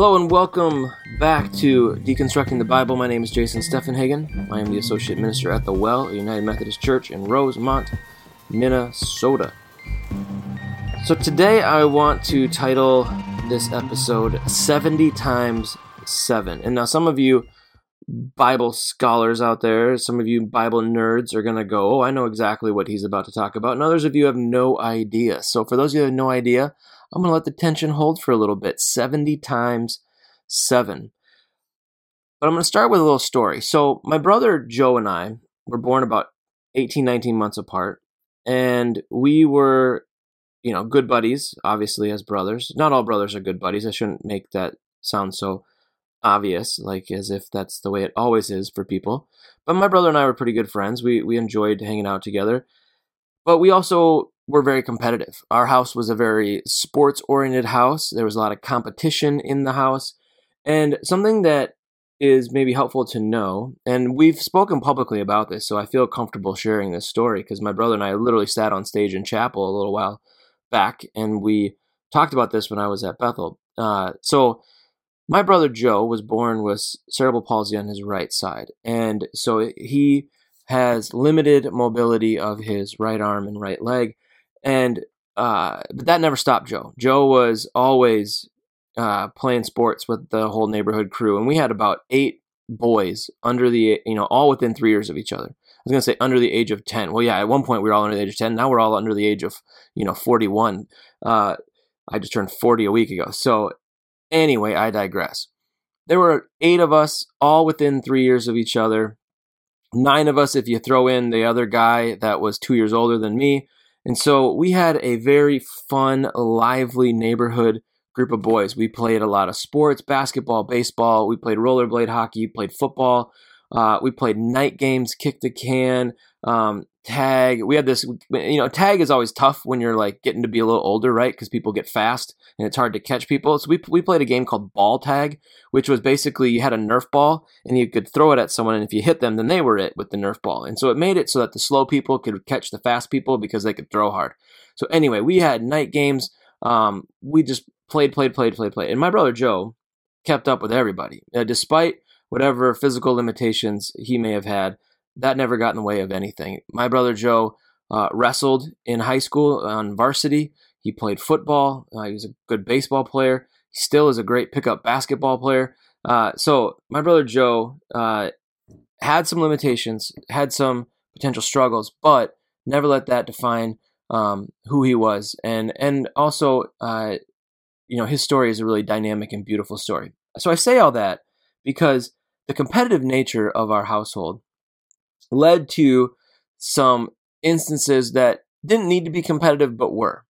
Hello and welcome back to Deconstructing the Bible. My name is Jason Steffenhagen. I am the Associate Minister at the Well, a United Methodist Church in Rosemount, Minnesota. So today I want to title this episode 70 times 7. And now some of you Bible scholars out there, some of you Bible nerds are going to go, Oh, I know exactly what he's about to talk about. And others of you have no idea. So for those of you who have no idea, I'm going to let the tension hold for a little bit 70 times 7. But I'm going to start with a little story. So, my brother Joe and I were born about 18, 19 months apart. And we were, you know, good buddies, obviously, as brothers. Not all brothers are good buddies. I shouldn't make that sound so obvious, like as if that's the way it always is for people. But my brother and I were pretty good friends. We, we enjoyed hanging out together. But we also were very competitive. Our house was a very sports oriented house. There was a lot of competition in the house. And something that is maybe helpful to know, and we've spoken publicly about this, so I feel comfortable sharing this story because my brother and I literally sat on stage in chapel a little while back and we talked about this when I was at Bethel. Uh, so, my brother Joe was born with cerebral palsy on his right side. And so he has limited mobility of his right arm and right leg and uh, but that never stopped Joe. Joe was always uh, playing sports with the whole neighborhood crew, and we had about eight boys under the you know all within three years of each other. I was gonna say under the age of ten. Well, yeah, at one point we were all under the age of ten. Now we're all under the age of you know forty one. Uh, I just turned forty a week ago. So anyway, I digress. There were eight of us, all within three years of each other. Nine of us, if you throw in the other guy that was two years older than me. And so we had a very fun, lively neighborhood group of boys. We played a lot of sports, basketball, baseball. We played rollerblade hockey, played football. Uh, we played night games, kick the can, um, tag. We had this, you know, tag is always tough when you're like getting to be a little older, right? Because people get fast and it's hard to catch people. So we, we played a game called ball tag, which was basically you had a Nerf ball and you could throw it at someone. And if you hit them, then they were it with the Nerf ball. And so it made it so that the slow people could catch the fast people because they could throw hard. So anyway, we had night games. Um, we just played, played, played, played, played. And my brother Joe kept up with everybody, uh, despite whatever physical limitations he may have had that never got in the way of anything. My brother Joe uh, wrestled in high school on varsity. He played football. Uh, he was a good baseball player. He still is a great pickup basketball player. Uh, so my brother Joe uh, had some limitations, had some potential struggles, but never let that define um, who he was. And and also, uh, you know, his story is a really dynamic and beautiful story. So I say all that because the competitive nature of our household led to some instances that didn't need to be competitive but were.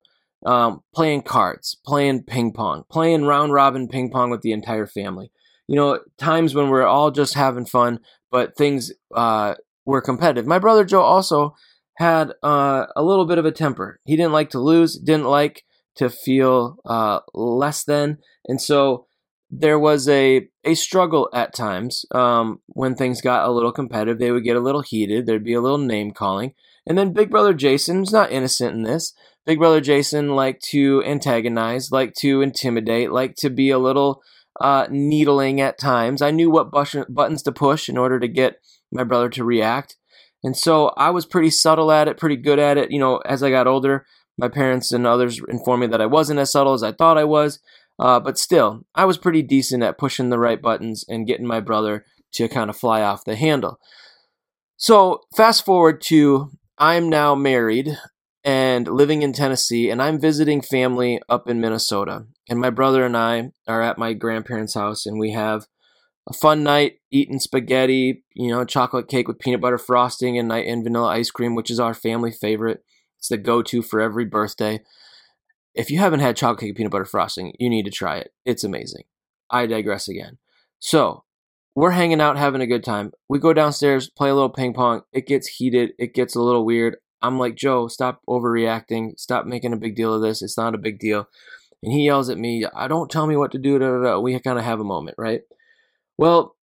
Um, playing cards, playing ping pong, playing round robin ping pong with the entire family. You know, times when we're all just having fun, but things uh, were competitive. My brother Joe also had uh, a little bit of a temper. He didn't like to lose, didn't like to feel uh, less than. And so there was a a struggle at times um, when things got a little competitive. They would get a little heated. There'd be a little name calling, and then Big Brother Jason was not innocent in this. Big Brother Jason liked to antagonize, liked to intimidate, liked to be a little uh, needling at times. I knew what buttons to push in order to get my brother to react, and so I was pretty subtle at it, pretty good at it. You know, as I got older, my parents and others informed me that I wasn't as subtle as I thought I was. Uh, but still, I was pretty decent at pushing the right buttons and getting my brother to kind of fly off the handle. So, fast forward to I'm now married and living in Tennessee, and I'm visiting family up in Minnesota. And my brother and I are at my grandparents' house, and we have a fun night eating spaghetti, you know, chocolate cake with peanut butter frosting and, night and vanilla ice cream, which is our family favorite. It's the go to for every birthday. If you haven't had chocolate cake peanut butter frosting, you need to try it. It's amazing. I digress again. So, we're hanging out, having a good time. We go downstairs, play a little ping pong. It gets heated, it gets a little weird. I'm like, Joe, stop overreacting. Stop making a big deal of this. It's not a big deal. And he yells at me, I don't tell me what to do. Da, da, da. We kind of have a moment, right? Well,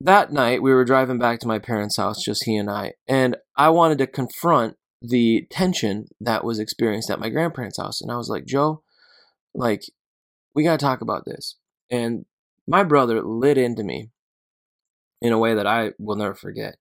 that night we were driving back to my parents' house, just he and I, and I wanted to confront the tension that was experienced at my grandparents' house. And I was like, Joe, like, we got to talk about this. And my brother lit into me in a way that I will never forget.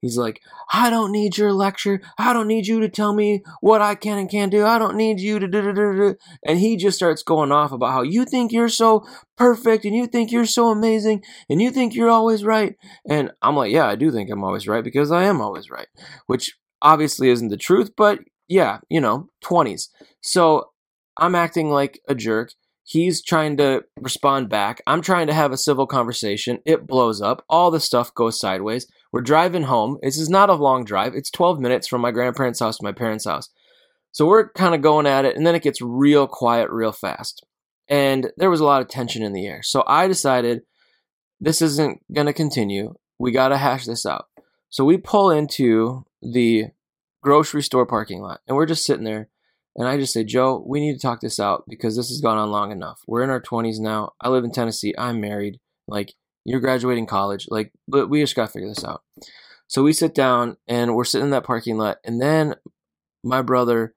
He's like, I don't need your lecture. I don't need you to tell me what I can and can't do. I don't need you to do, do, do, And he just starts going off about how you think you're so perfect and you think you're so amazing and you think you're always right. And I'm like, yeah, I do think I'm always right because I am always right, which obviously isn't the truth, but yeah, you know, 20s. So I'm acting like a jerk. He's trying to respond back. I'm trying to have a civil conversation. It blows up. All the stuff goes sideways. We're driving home. This is not a long drive. It's 12 minutes from my grandparents' house to my parents' house. So we're kind of going at it, and then it gets real quiet real fast. And there was a lot of tension in the air. So I decided this isn't going to continue. We got to hash this out. So we pull into the grocery store parking lot, and we're just sitting there and I just say, Joe, we need to talk this out because this has gone on long enough. We're in our 20s now. I live in Tennessee. I'm married. Like, you're graduating college. Like, but we just got to figure this out. So we sit down and we're sitting in that parking lot. And then my brother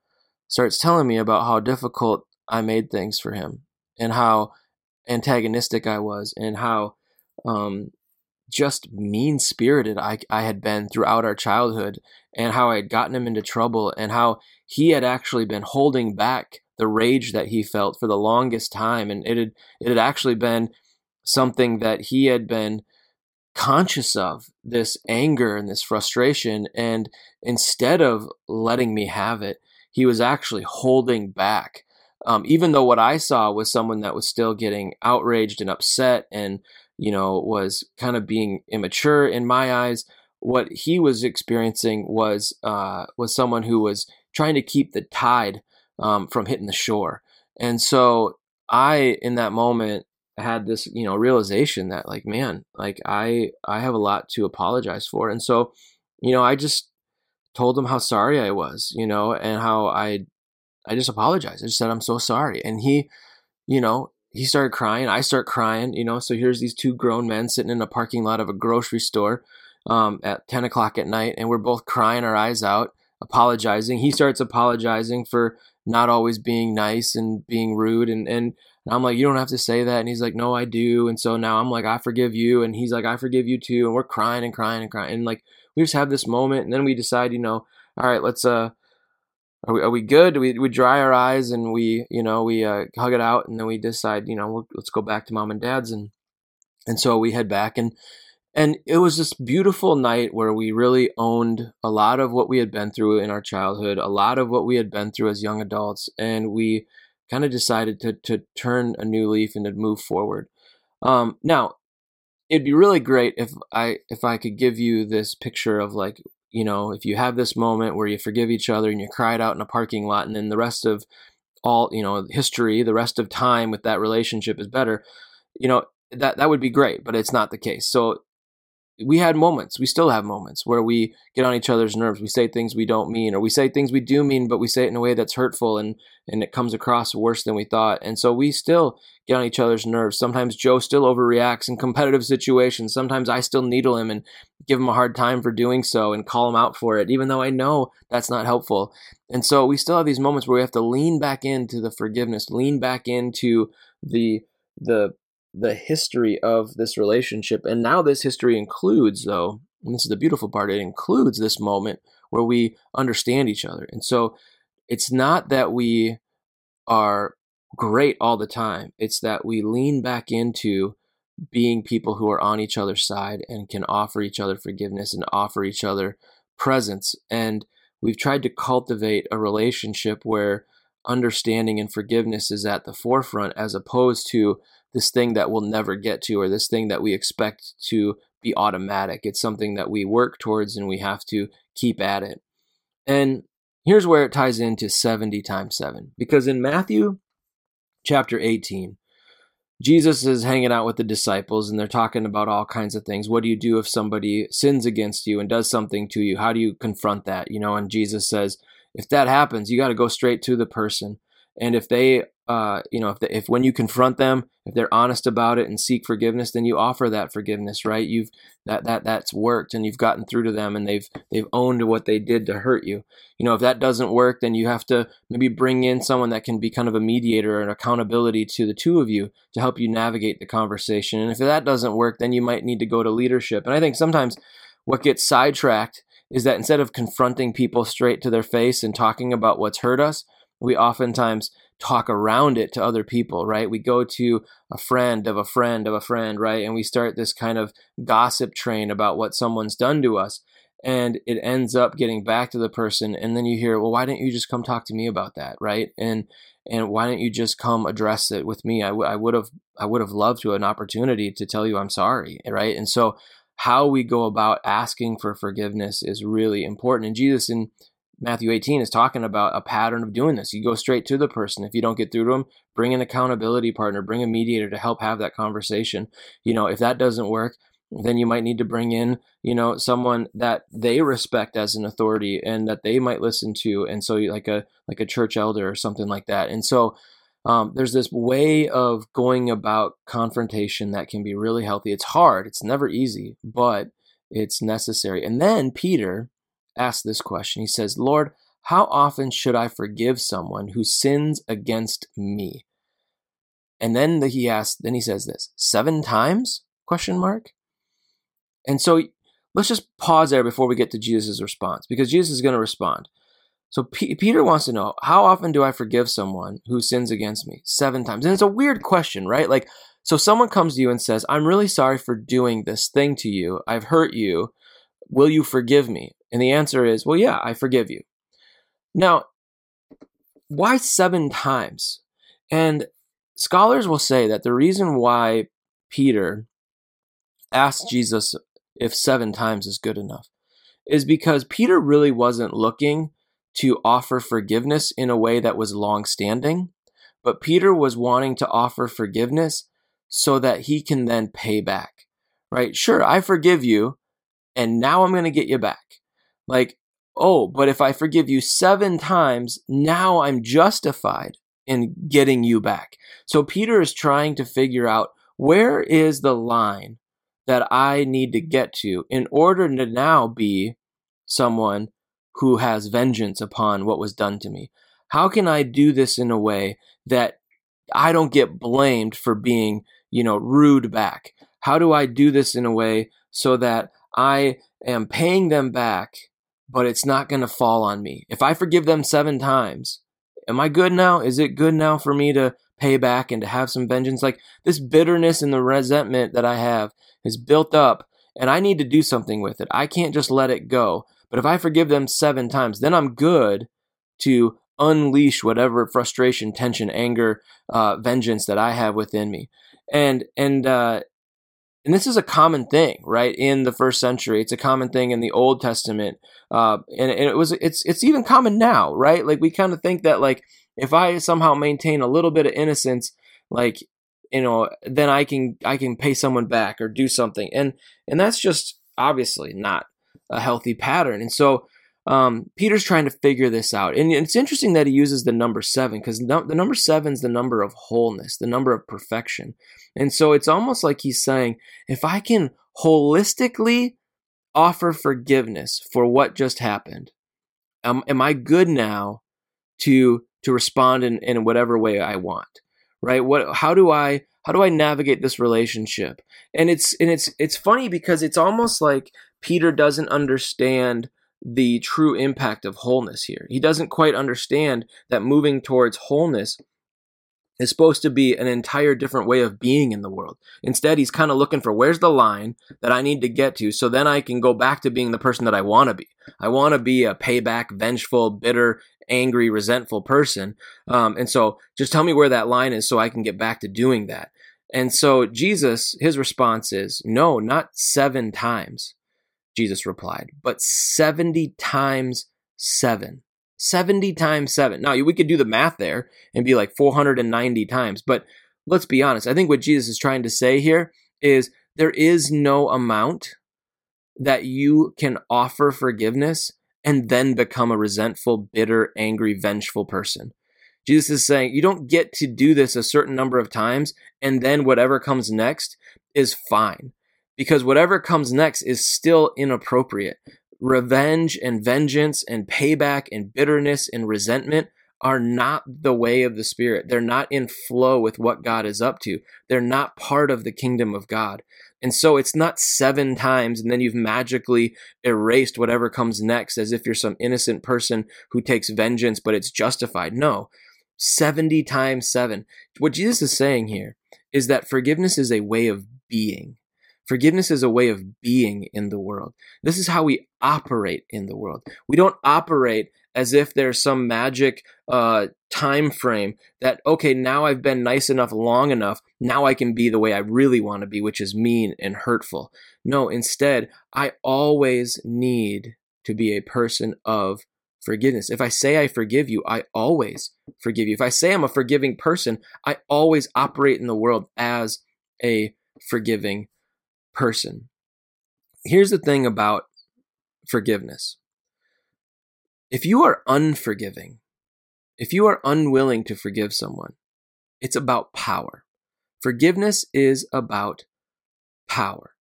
starts telling me about how difficult I made things for him and how antagonistic I was and how um, just mean spirited I, I had been throughout our childhood and how I had gotten him into trouble and how he had actually been holding back the rage that he felt for the longest time. And it had it had actually been something that he had been conscious of this anger and this frustration. And instead of letting me have it he was actually holding back. Um, even though what i saw was someone that was still getting outraged and upset and you know, was kind of being immature in my eyes. What he was experiencing was uh, was someone who was trying to keep the tide um, from hitting the shore, and so I, in that moment, had this you know realization that like, man, like I I have a lot to apologize for, and so you know I just told him how sorry I was, you know, and how I I just apologized. I just said I'm so sorry, and he, you know, he started crying. I start crying, you know. So here's these two grown men sitting in a parking lot of a grocery store um, at 10 o'clock at night, and we're both crying our eyes out, apologizing. He starts apologizing for not always being nice and being rude, and and I'm like, you don't have to say that, and he's like, no, I do. And so now I'm like, I forgive you, and he's like, I forgive you too, and we're crying and crying and crying, and like we just have this moment, and then we decide, you know, all right, let's uh are we, are we good? We, we dry our eyes and we, you know, we uh, hug it out and then we decide, you know, let's go back to mom and dad's. And, and so we head back and, and it was this beautiful night where we really owned a lot of what we had been through in our childhood, a lot of what we had been through as young adults. And we kind of decided to, to turn a new leaf and to move forward. Um, now, it'd be really great if I if I could give you this picture of like you know, if you have this moment where you forgive each other and you it out in a parking lot, and then the rest of all, you know, history, the rest of time with that relationship is better, you know, that that would be great, but it's not the case. So we had moments, we still have moments where we get on each other's nerves. We say things we don't mean, or we say things we do mean, but we say it in a way that's hurtful and and it comes across worse than we thought. And so we still get on each other's nerves. Sometimes Joe still overreacts in competitive situations. Sometimes I still needle him and give him a hard time for doing so and call him out for it, even though I know that's not helpful. And so we still have these moments where we have to lean back into the forgiveness, lean back into the the the history of this relationship. And now this history includes, though, and this is the beautiful part, it includes this moment where we understand each other. And so it's not that we are great all the time, it's that we lean back into being people who are on each other's side and can offer each other forgiveness and offer each other presence. And we've tried to cultivate a relationship where understanding and forgiveness is at the forefront as opposed to this thing that we'll never get to or this thing that we expect to be automatic. It's something that we work towards and we have to keep at it. And here's where it ties into 70 times 7. Because in Matthew chapter 18, Jesus is hanging out with the disciples and they're talking about all kinds of things. What do you do if somebody sins against you and does something to you? How do you confront that? You know, and Jesus says, if that happens, you got to go straight to the person And if they, uh, you know, if, if when you confront them, if they're honest about it and seek forgiveness, then you offer that forgiveness, right? You've that that that's worked, and you've gotten through to them, and they've they've owned what they did to hurt you. You know, if that doesn't work, then you have to maybe bring in someone that can be kind of a mediator and accountability to the two of you to help you navigate the conversation. And if that doesn't work, then you might need to go to leadership. And I think sometimes what gets sidetracked is that instead of confronting people straight to their face and talking about what's hurt us, we oftentimes talk around it to other people, right? We go to a friend of a friend of a friend, right? And we start this kind of gossip train about what someone's done to us. And it ends up getting back to the person. And then you hear, well, why didn't you just come talk to me about that, right? And and why didn't you just come address it with me? I, w- I would have I would have loved to have an opportunity to tell you I'm sorry, right? And so how we go about asking for forgiveness is really important. And Jesus in Matthew 18 is talking about a pattern of doing this. You go straight to the person. If you don't get through to them, bring an accountability partner, bring a mediator to help have that conversation. You know, if that doesn't work, then you might need to bring in, you know, someone that they respect as an authority and that they might listen to. And so like a like a church elder or something like that. And so um, there's this way of going about confrontation that can be really healthy. It's hard, it's never easy, but it's necessary. And then Peter asks this question He says, Lord, how often should I forgive someone who sins against me? And then he asks, then he says this, seven times? Question mark. And so let's just pause there before we get to Jesus' response, because Jesus is going to respond. So P- Peter wants to know, how often do I forgive someone who sins against me? Seven times. And it's a weird question, right? Like, so someone comes to you and says, I'm really sorry for doing this thing to you. I've hurt you. Will you forgive me? And the answer is, well, yeah, I forgive you. Now, why seven times? And scholars will say that the reason why Peter asked Jesus if seven times is good enough is because Peter really wasn't looking to offer forgiveness in a way that was long standing, but Peter was wanting to offer forgiveness so that he can then pay back, right? Sure, I forgive you, and now I'm going to get you back. Like, oh, but if I forgive you seven times, now I'm justified in getting you back. So Peter is trying to figure out where is the line that I need to get to in order to now be someone who has vengeance upon what was done to me? How can I do this in a way that I don't get blamed for being, you know, rude back? How do I do this in a way so that I am paying them back, but it's not going to fall on me? If I forgive them seven times, am I good now? Is it good now for me to pay back and to have some vengeance? Like this bitterness and the resentment that I have is built up and I need to do something with it. I can't just let it go. But if I forgive them seven times, then I'm good to unleash whatever frustration, tension, anger, uh, vengeance that I have within me. And and uh, and this is a common thing, right? In the first century, it's a common thing in the Old Testament, uh, and, and it was it's it's even common now, right? Like we kind of think that like if I somehow maintain a little bit of innocence, like you know, then I can I can pay someone back or do something, and and that's just obviously not a healthy pattern. And so um, Peter's trying to figure this out. And it's interesting that he uses the number seven because no, the number seven is the number of wholeness, the number of perfection. And so it's almost like he's saying, if I can holistically offer forgiveness for what just happened, am I good now to to respond in, in whatever way I want? Right? What? How do I how do I navigate this relationship? And it's and it's it's funny because it's almost like Peter doesn't understand the true impact of wholeness here. He doesn't quite understand that moving towards wholeness is supposed to be an entire different way of being in the world. Instead, he's kind of looking for where's the line that I need to get to so then I can go back to being the person that I want to be. I want to be a payback, vengeful, bitter, angry, resentful person. Um, and so just tell me where that line is so I can get back to doing that. And so Jesus, his response is no, not seven times. Jesus replied, but 70 times seven. 70 times seven. Now, we could do the math there and be like 490 times, but let's be honest. I think what Jesus is trying to say here is there is no amount that you can offer forgiveness and then become a resentful, bitter, angry, vengeful person. Jesus is saying you don't get to do this a certain number of times and then whatever comes next is fine because whatever comes next is still inappropriate. Revenge and vengeance and payback and bitterness and resentment are not the way of the Spirit. They're not in flow with what God is up to. They're not part of the kingdom of God. And so it's not seven times and then you've magically erased whatever comes next as if you're some innocent person who takes vengeance, but it's justified. No, 70 times seven. What Jesus is saying here is that forgiveness is a way of being. Forgiveness is a way of being in the world. This is how we operate in the world. We don't operate as if there's some magic uh, time frame that okay now i've been nice enough long enough now i can be the way i really want to be which is mean and hurtful no instead i always need to be a person of forgiveness if i say i forgive you i always forgive you if i say i'm a forgiving person i always operate in the world as a forgiving person here's the thing about forgiveness if you are unforgiving, if you are unwilling to forgive someone, it's about power. Forgiveness is about power.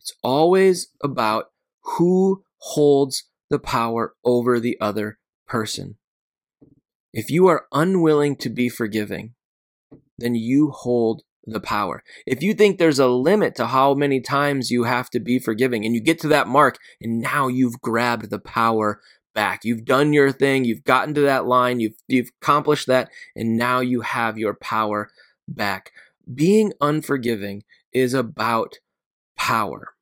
It's always about who holds the power over the other person. If you are unwilling to be forgiving, then you hold the power. If you think there's a limit to how many times you have to be forgiving and you get to that mark and now you've grabbed the power back. You've done your thing, you've gotten to that line, you've you've accomplished that, and now you have your power back. Being unforgiving is about power.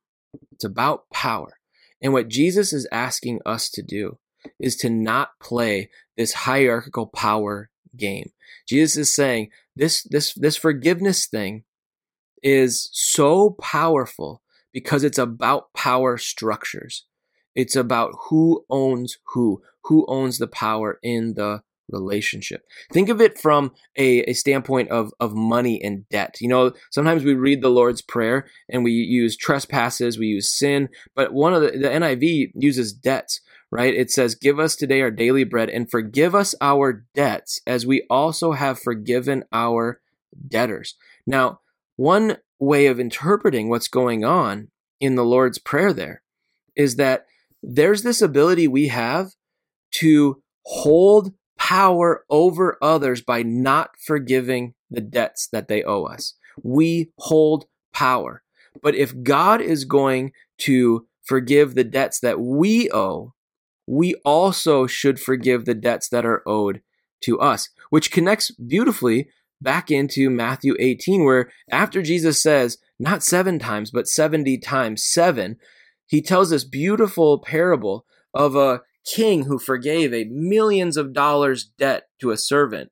It's about power. And what Jesus is asking us to do is to not play this hierarchical power game. Jesus is saying this this this forgiveness thing is so powerful because it's about power structures. It's about who owns who, who owns the power in the relationship. Think of it from a, a standpoint of, of money and debt. You know, sometimes we read the Lord's Prayer and we use trespasses, we use sin, but one of the, the NIV uses debts, right? It says, Give us today our daily bread and forgive us our debts as we also have forgiven our debtors. Now, one way of interpreting what's going on in the Lord's Prayer there is that there's this ability we have to hold power over others by not forgiving the debts that they owe us. We hold power. But if God is going to forgive the debts that we owe, we also should forgive the debts that are owed to us, which connects beautifully back into Matthew 18, where after Jesus says, not seven times, but 70 times seven, he tells this beautiful parable of a king who forgave a millions of dollars debt to a servant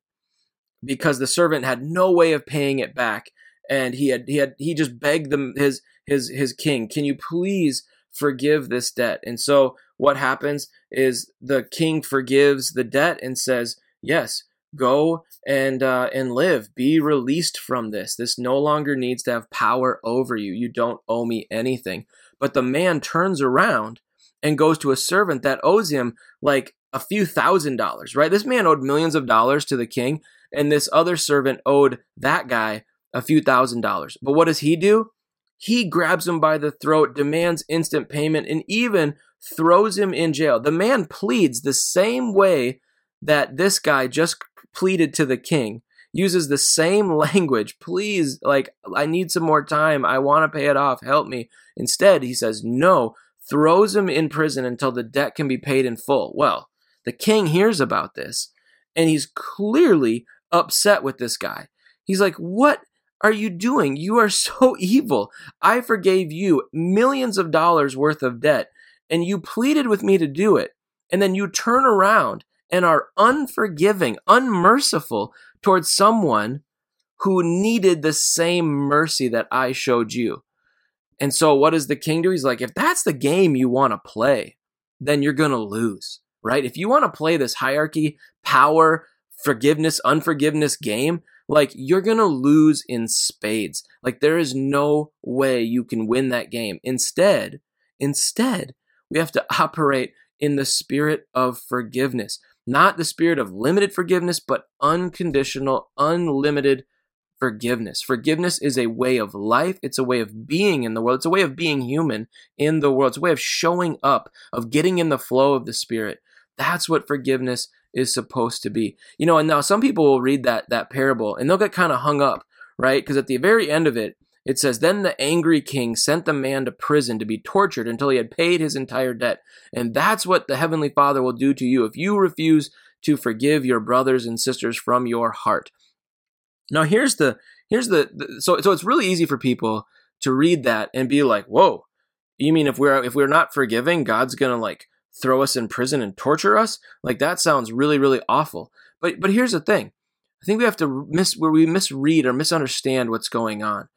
because the servant had no way of paying it back. And he had he had he just begged them his his his king can you please forgive this debt? And so what happens is the king forgives the debt and says yes go and uh, and live be released from this this no longer needs to have power over you you don't owe me anything but the man turns around and goes to a servant that owes him like a few thousand dollars, right? This man owed millions of dollars to the king, and this other servant owed that guy a few thousand dollars. But what does he do? He grabs him by the throat, demands instant payment, and even throws him in jail. The man pleads the same way that this guy just pleaded to the king uses the same language. Please, like, I need some more time. I want to pay it off. Help me. Instead, he says no, throws him in prison until the debt can be paid in full. Well, the king hears about this and he's clearly upset with this guy. He's like, What are you doing? You are so evil. I forgave you millions of dollars worth of debt and you pleaded with me to do it. And then you turn around and are unforgiving, unmerciful towards someone who needed the same mercy that I showed you. And so, what does the king do? He's like, if that's the game you want to play, then you're going to lose, right? If you want to play this hierarchy, power, forgiveness, unforgiveness game, like you're going to lose in spades. Like there is no way you can win that game. Instead, instead, we have to operate in the spirit of forgiveness. Not the spirit of limited forgiveness, but unconditional, unlimited forgiveness. Forgiveness is a way of life. It's a way of being in the world. It's a way of being human in the world. It's a way of showing up, of getting in the flow of the Spirit. That's what forgiveness is supposed to be. You know, and now some people will read that that parable and they'll get kind of hung up, right? Because at the very end of it, it says, Then the angry king sent the man to prison to be tortured until he had paid his entire debt. And that's what the Heavenly Father will do to you if you refuse to forgive your brothers and sisters from your heart. Now here's the here's the, the so so it's really easy for people to read that and be like, "Whoa, you mean if we're if we're not forgiving, God's gonna like throw us in prison and torture us? Like that sounds really really awful." But but here's the thing, I think we have to miss where we misread or misunderstand what's going on.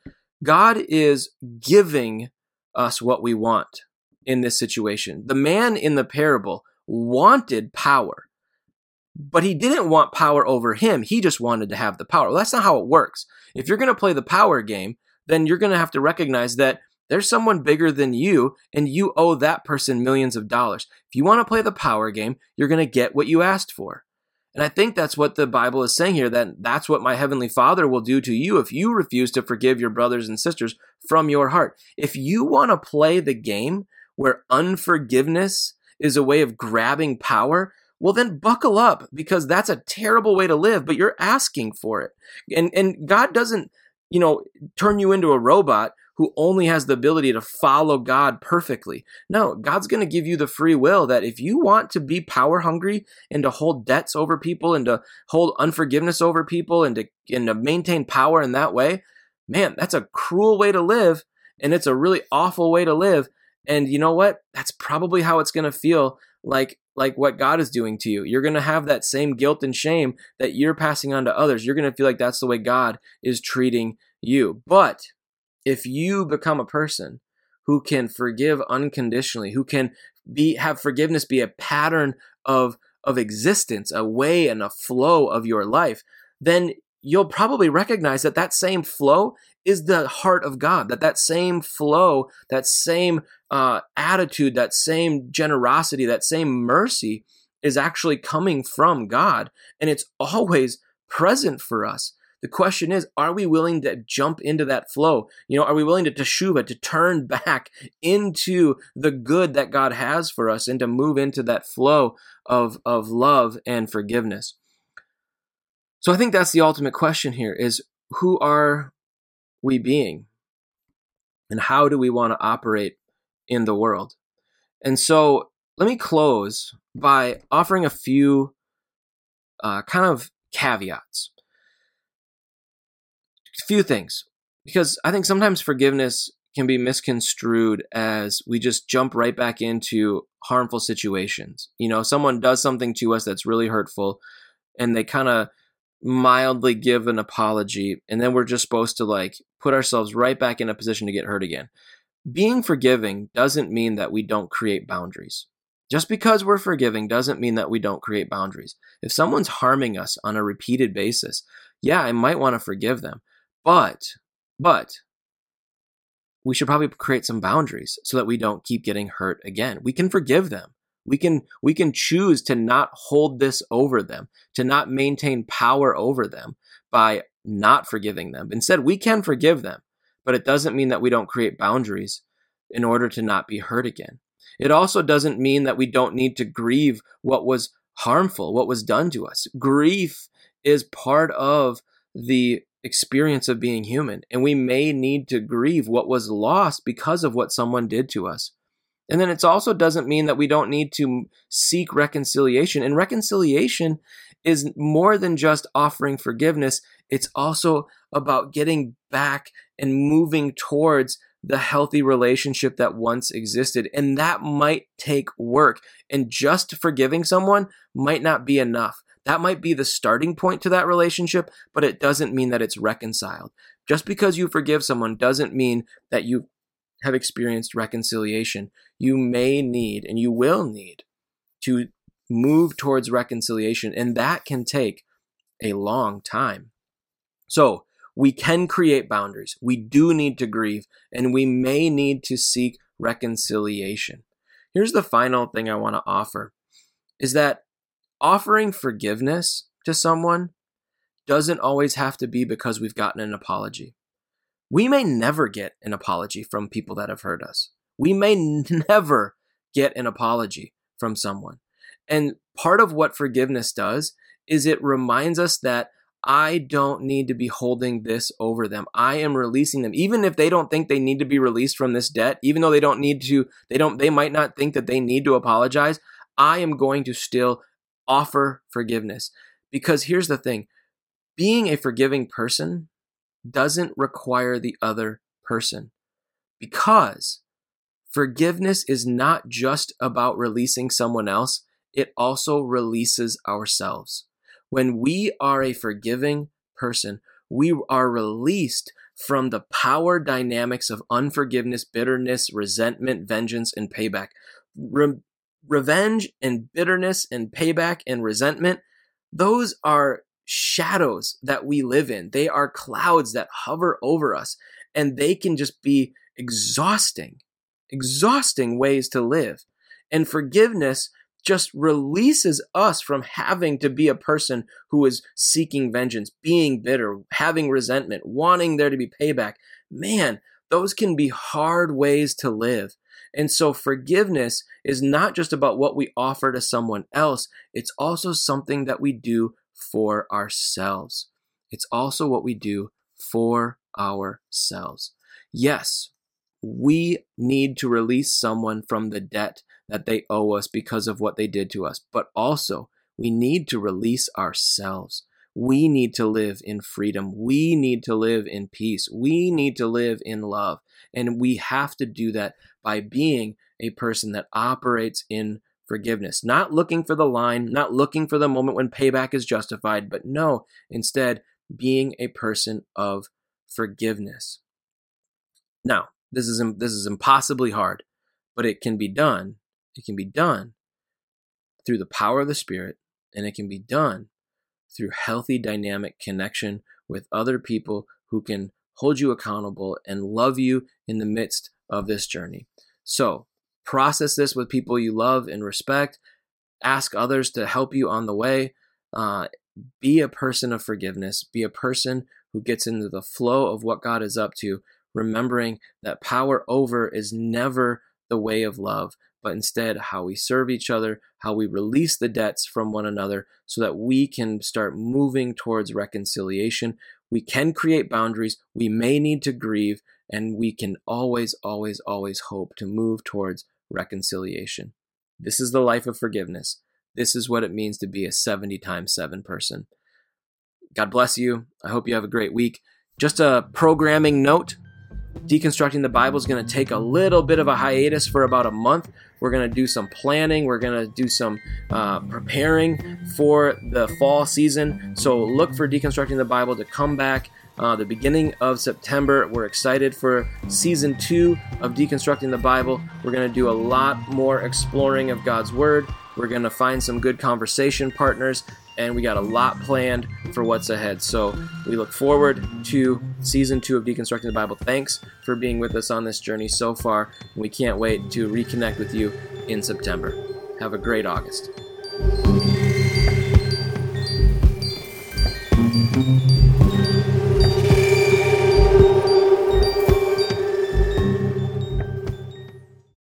God is giving us what we want in this situation. The man in the parable wanted power but he didn't want power over him. He just wanted to have the power. Well, that's not how it works. If you're going to play the power game, then you're going to have to recognize that there's someone bigger than you and you owe that person millions of dollars. If you want to play the power game, you're going to get what you asked for. And I think that's what the Bible is saying here that that's what my heavenly Father will do to you if you refuse to forgive your brothers and sisters from your heart. If you want to play the game where unforgiveness is a way of grabbing power, well then buckle up because that's a terrible way to live but you're asking for it and and god doesn't you know turn you into a robot who only has the ability to follow god perfectly no god's going to give you the free will that if you want to be power hungry and to hold debts over people and to hold unforgiveness over people and to and to maintain power in that way man that's a cruel way to live and it's a really awful way to live and you know what that's probably how it's going to feel like like what God is doing to you. You're going to have that same guilt and shame that you're passing on to others. You're going to feel like that's the way God is treating you. But if you become a person who can forgive unconditionally, who can be have forgiveness be a pattern of of existence, a way and a flow of your life, then you'll probably recognize that that same flow is the heart of God. That that same flow, that same uh, attitude, that same generosity, that same mercy is actually coming from God, and it's always present for us. The question is, are we willing to jump into that flow? You know, are we willing to teshuva, to turn back into the good that God has for us and to move into that flow of, of love and forgiveness? So I think that's the ultimate question here is who are we being? And how do we want to operate in the world? And so let me close by offering a few uh, kind of caveats. Few things. Because I think sometimes forgiveness can be misconstrued as we just jump right back into harmful situations. You know, someone does something to us that's really hurtful and they kind of mildly give an apology and then we're just supposed to like put ourselves right back in a position to get hurt again. Being forgiving doesn't mean that we don't create boundaries. Just because we're forgiving doesn't mean that we don't create boundaries. If someone's harming us on a repeated basis, yeah, I might want to forgive them. But but we should probably create some boundaries so that we don't keep getting hurt again. We can forgive them. We can we can choose to not hold this over them, to not maintain power over them by not forgiving them. Instead, we can forgive them, but it doesn't mean that we don't create boundaries in order to not be hurt again. It also doesn't mean that we don't need to grieve what was harmful, what was done to us. Grief is part of the experience of being human, and we may need to grieve what was lost because of what someone did to us. And then it also doesn't mean that we don't need to seek reconciliation. And reconciliation is more than just offering forgiveness, it's also about getting back and moving towards the healthy relationship that once existed. And that might take work. And just forgiving someone might not be enough. That might be the starting point to that relationship, but it doesn't mean that it's reconciled. Just because you forgive someone doesn't mean that you have experienced reconciliation, you may need and you will need to move towards reconciliation, and that can take a long time. So, we can create boundaries. We do need to grieve, and we may need to seek reconciliation. Here's the final thing I want to offer is that offering forgiveness to someone doesn't always have to be because we've gotten an apology. We may never get an apology from people that have hurt us. We may never get an apology from someone. And part of what forgiveness does is it reminds us that I don't need to be holding this over them. I am releasing them. Even if they don't think they need to be released from this debt, even though they don't need to, they don't, they might not think that they need to apologize. I am going to still offer forgiveness. Because here's the thing being a forgiving person doesn't require the other person. Because forgiveness is not just about releasing someone else, it also releases ourselves. When we are a forgiving person, we are released from the power dynamics of unforgiveness, bitterness, resentment, vengeance, and payback. Re- revenge and bitterness and payback and resentment, those are shadows that we live in. They are clouds that hover over us, and they can just be exhausting, exhausting ways to live. And forgiveness just releases us from having to be a person who is seeking vengeance, being bitter, having resentment, wanting there to be payback. Man, those can be hard ways to live. And so forgiveness is not just about what we offer to someone else, it's also something that we do for ourselves. It's also what we do for ourselves. Yes, we need to release someone from the debt that they owe us because of what they did to us. But also, we need to release ourselves. We need to live in freedom. We need to live in peace. We need to live in love. And we have to do that by being a person that operates in forgiveness, not looking for the line, not looking for the moment when payback is justified, but no, instead, being a person of forgiveness. Now, this is this is impossibly hard, but it can be done it can be done through the power of the Spirit, and it can be done through healthy, dynamic connection with other people who can hold you accountable and love you in the midst of this journey. So, process this with people you love and respect. Ask others to help you on the way. Uh, be a person of forgiveness. Be a person who gets into the flow of what God is up to, remembering that power over is never the way of love, but instead how we serve each other, how we release the debts from one another so that we can start moving towards reconciliation. We can create boundaries, we may need to grieve, and we can always, always, always hope to move towards reconciliation. This is the life of forgiveness. This is what it means to be a 70 times 7 person. God bless you. I hope you have a great week. Just a programming note Deconstructing the Bible is going to take a little bit of a hiatus for about a month. We're going to do some planning. We're going to do some uh, preparing for the fall season. So look for Deconstructing the Bible to come back uh, the beginning of September. We're excited for season two of Deconstructing the Bible. We're going to do a lot more exploring of God's Word. We're going to find some good conversation partners and we got a lot planned for what's ahead. So we look forward to season two of Deconstructing the Bible. Thanks for being with us on this journey so far. We can't wait to reconnect with you in September. Have a great August.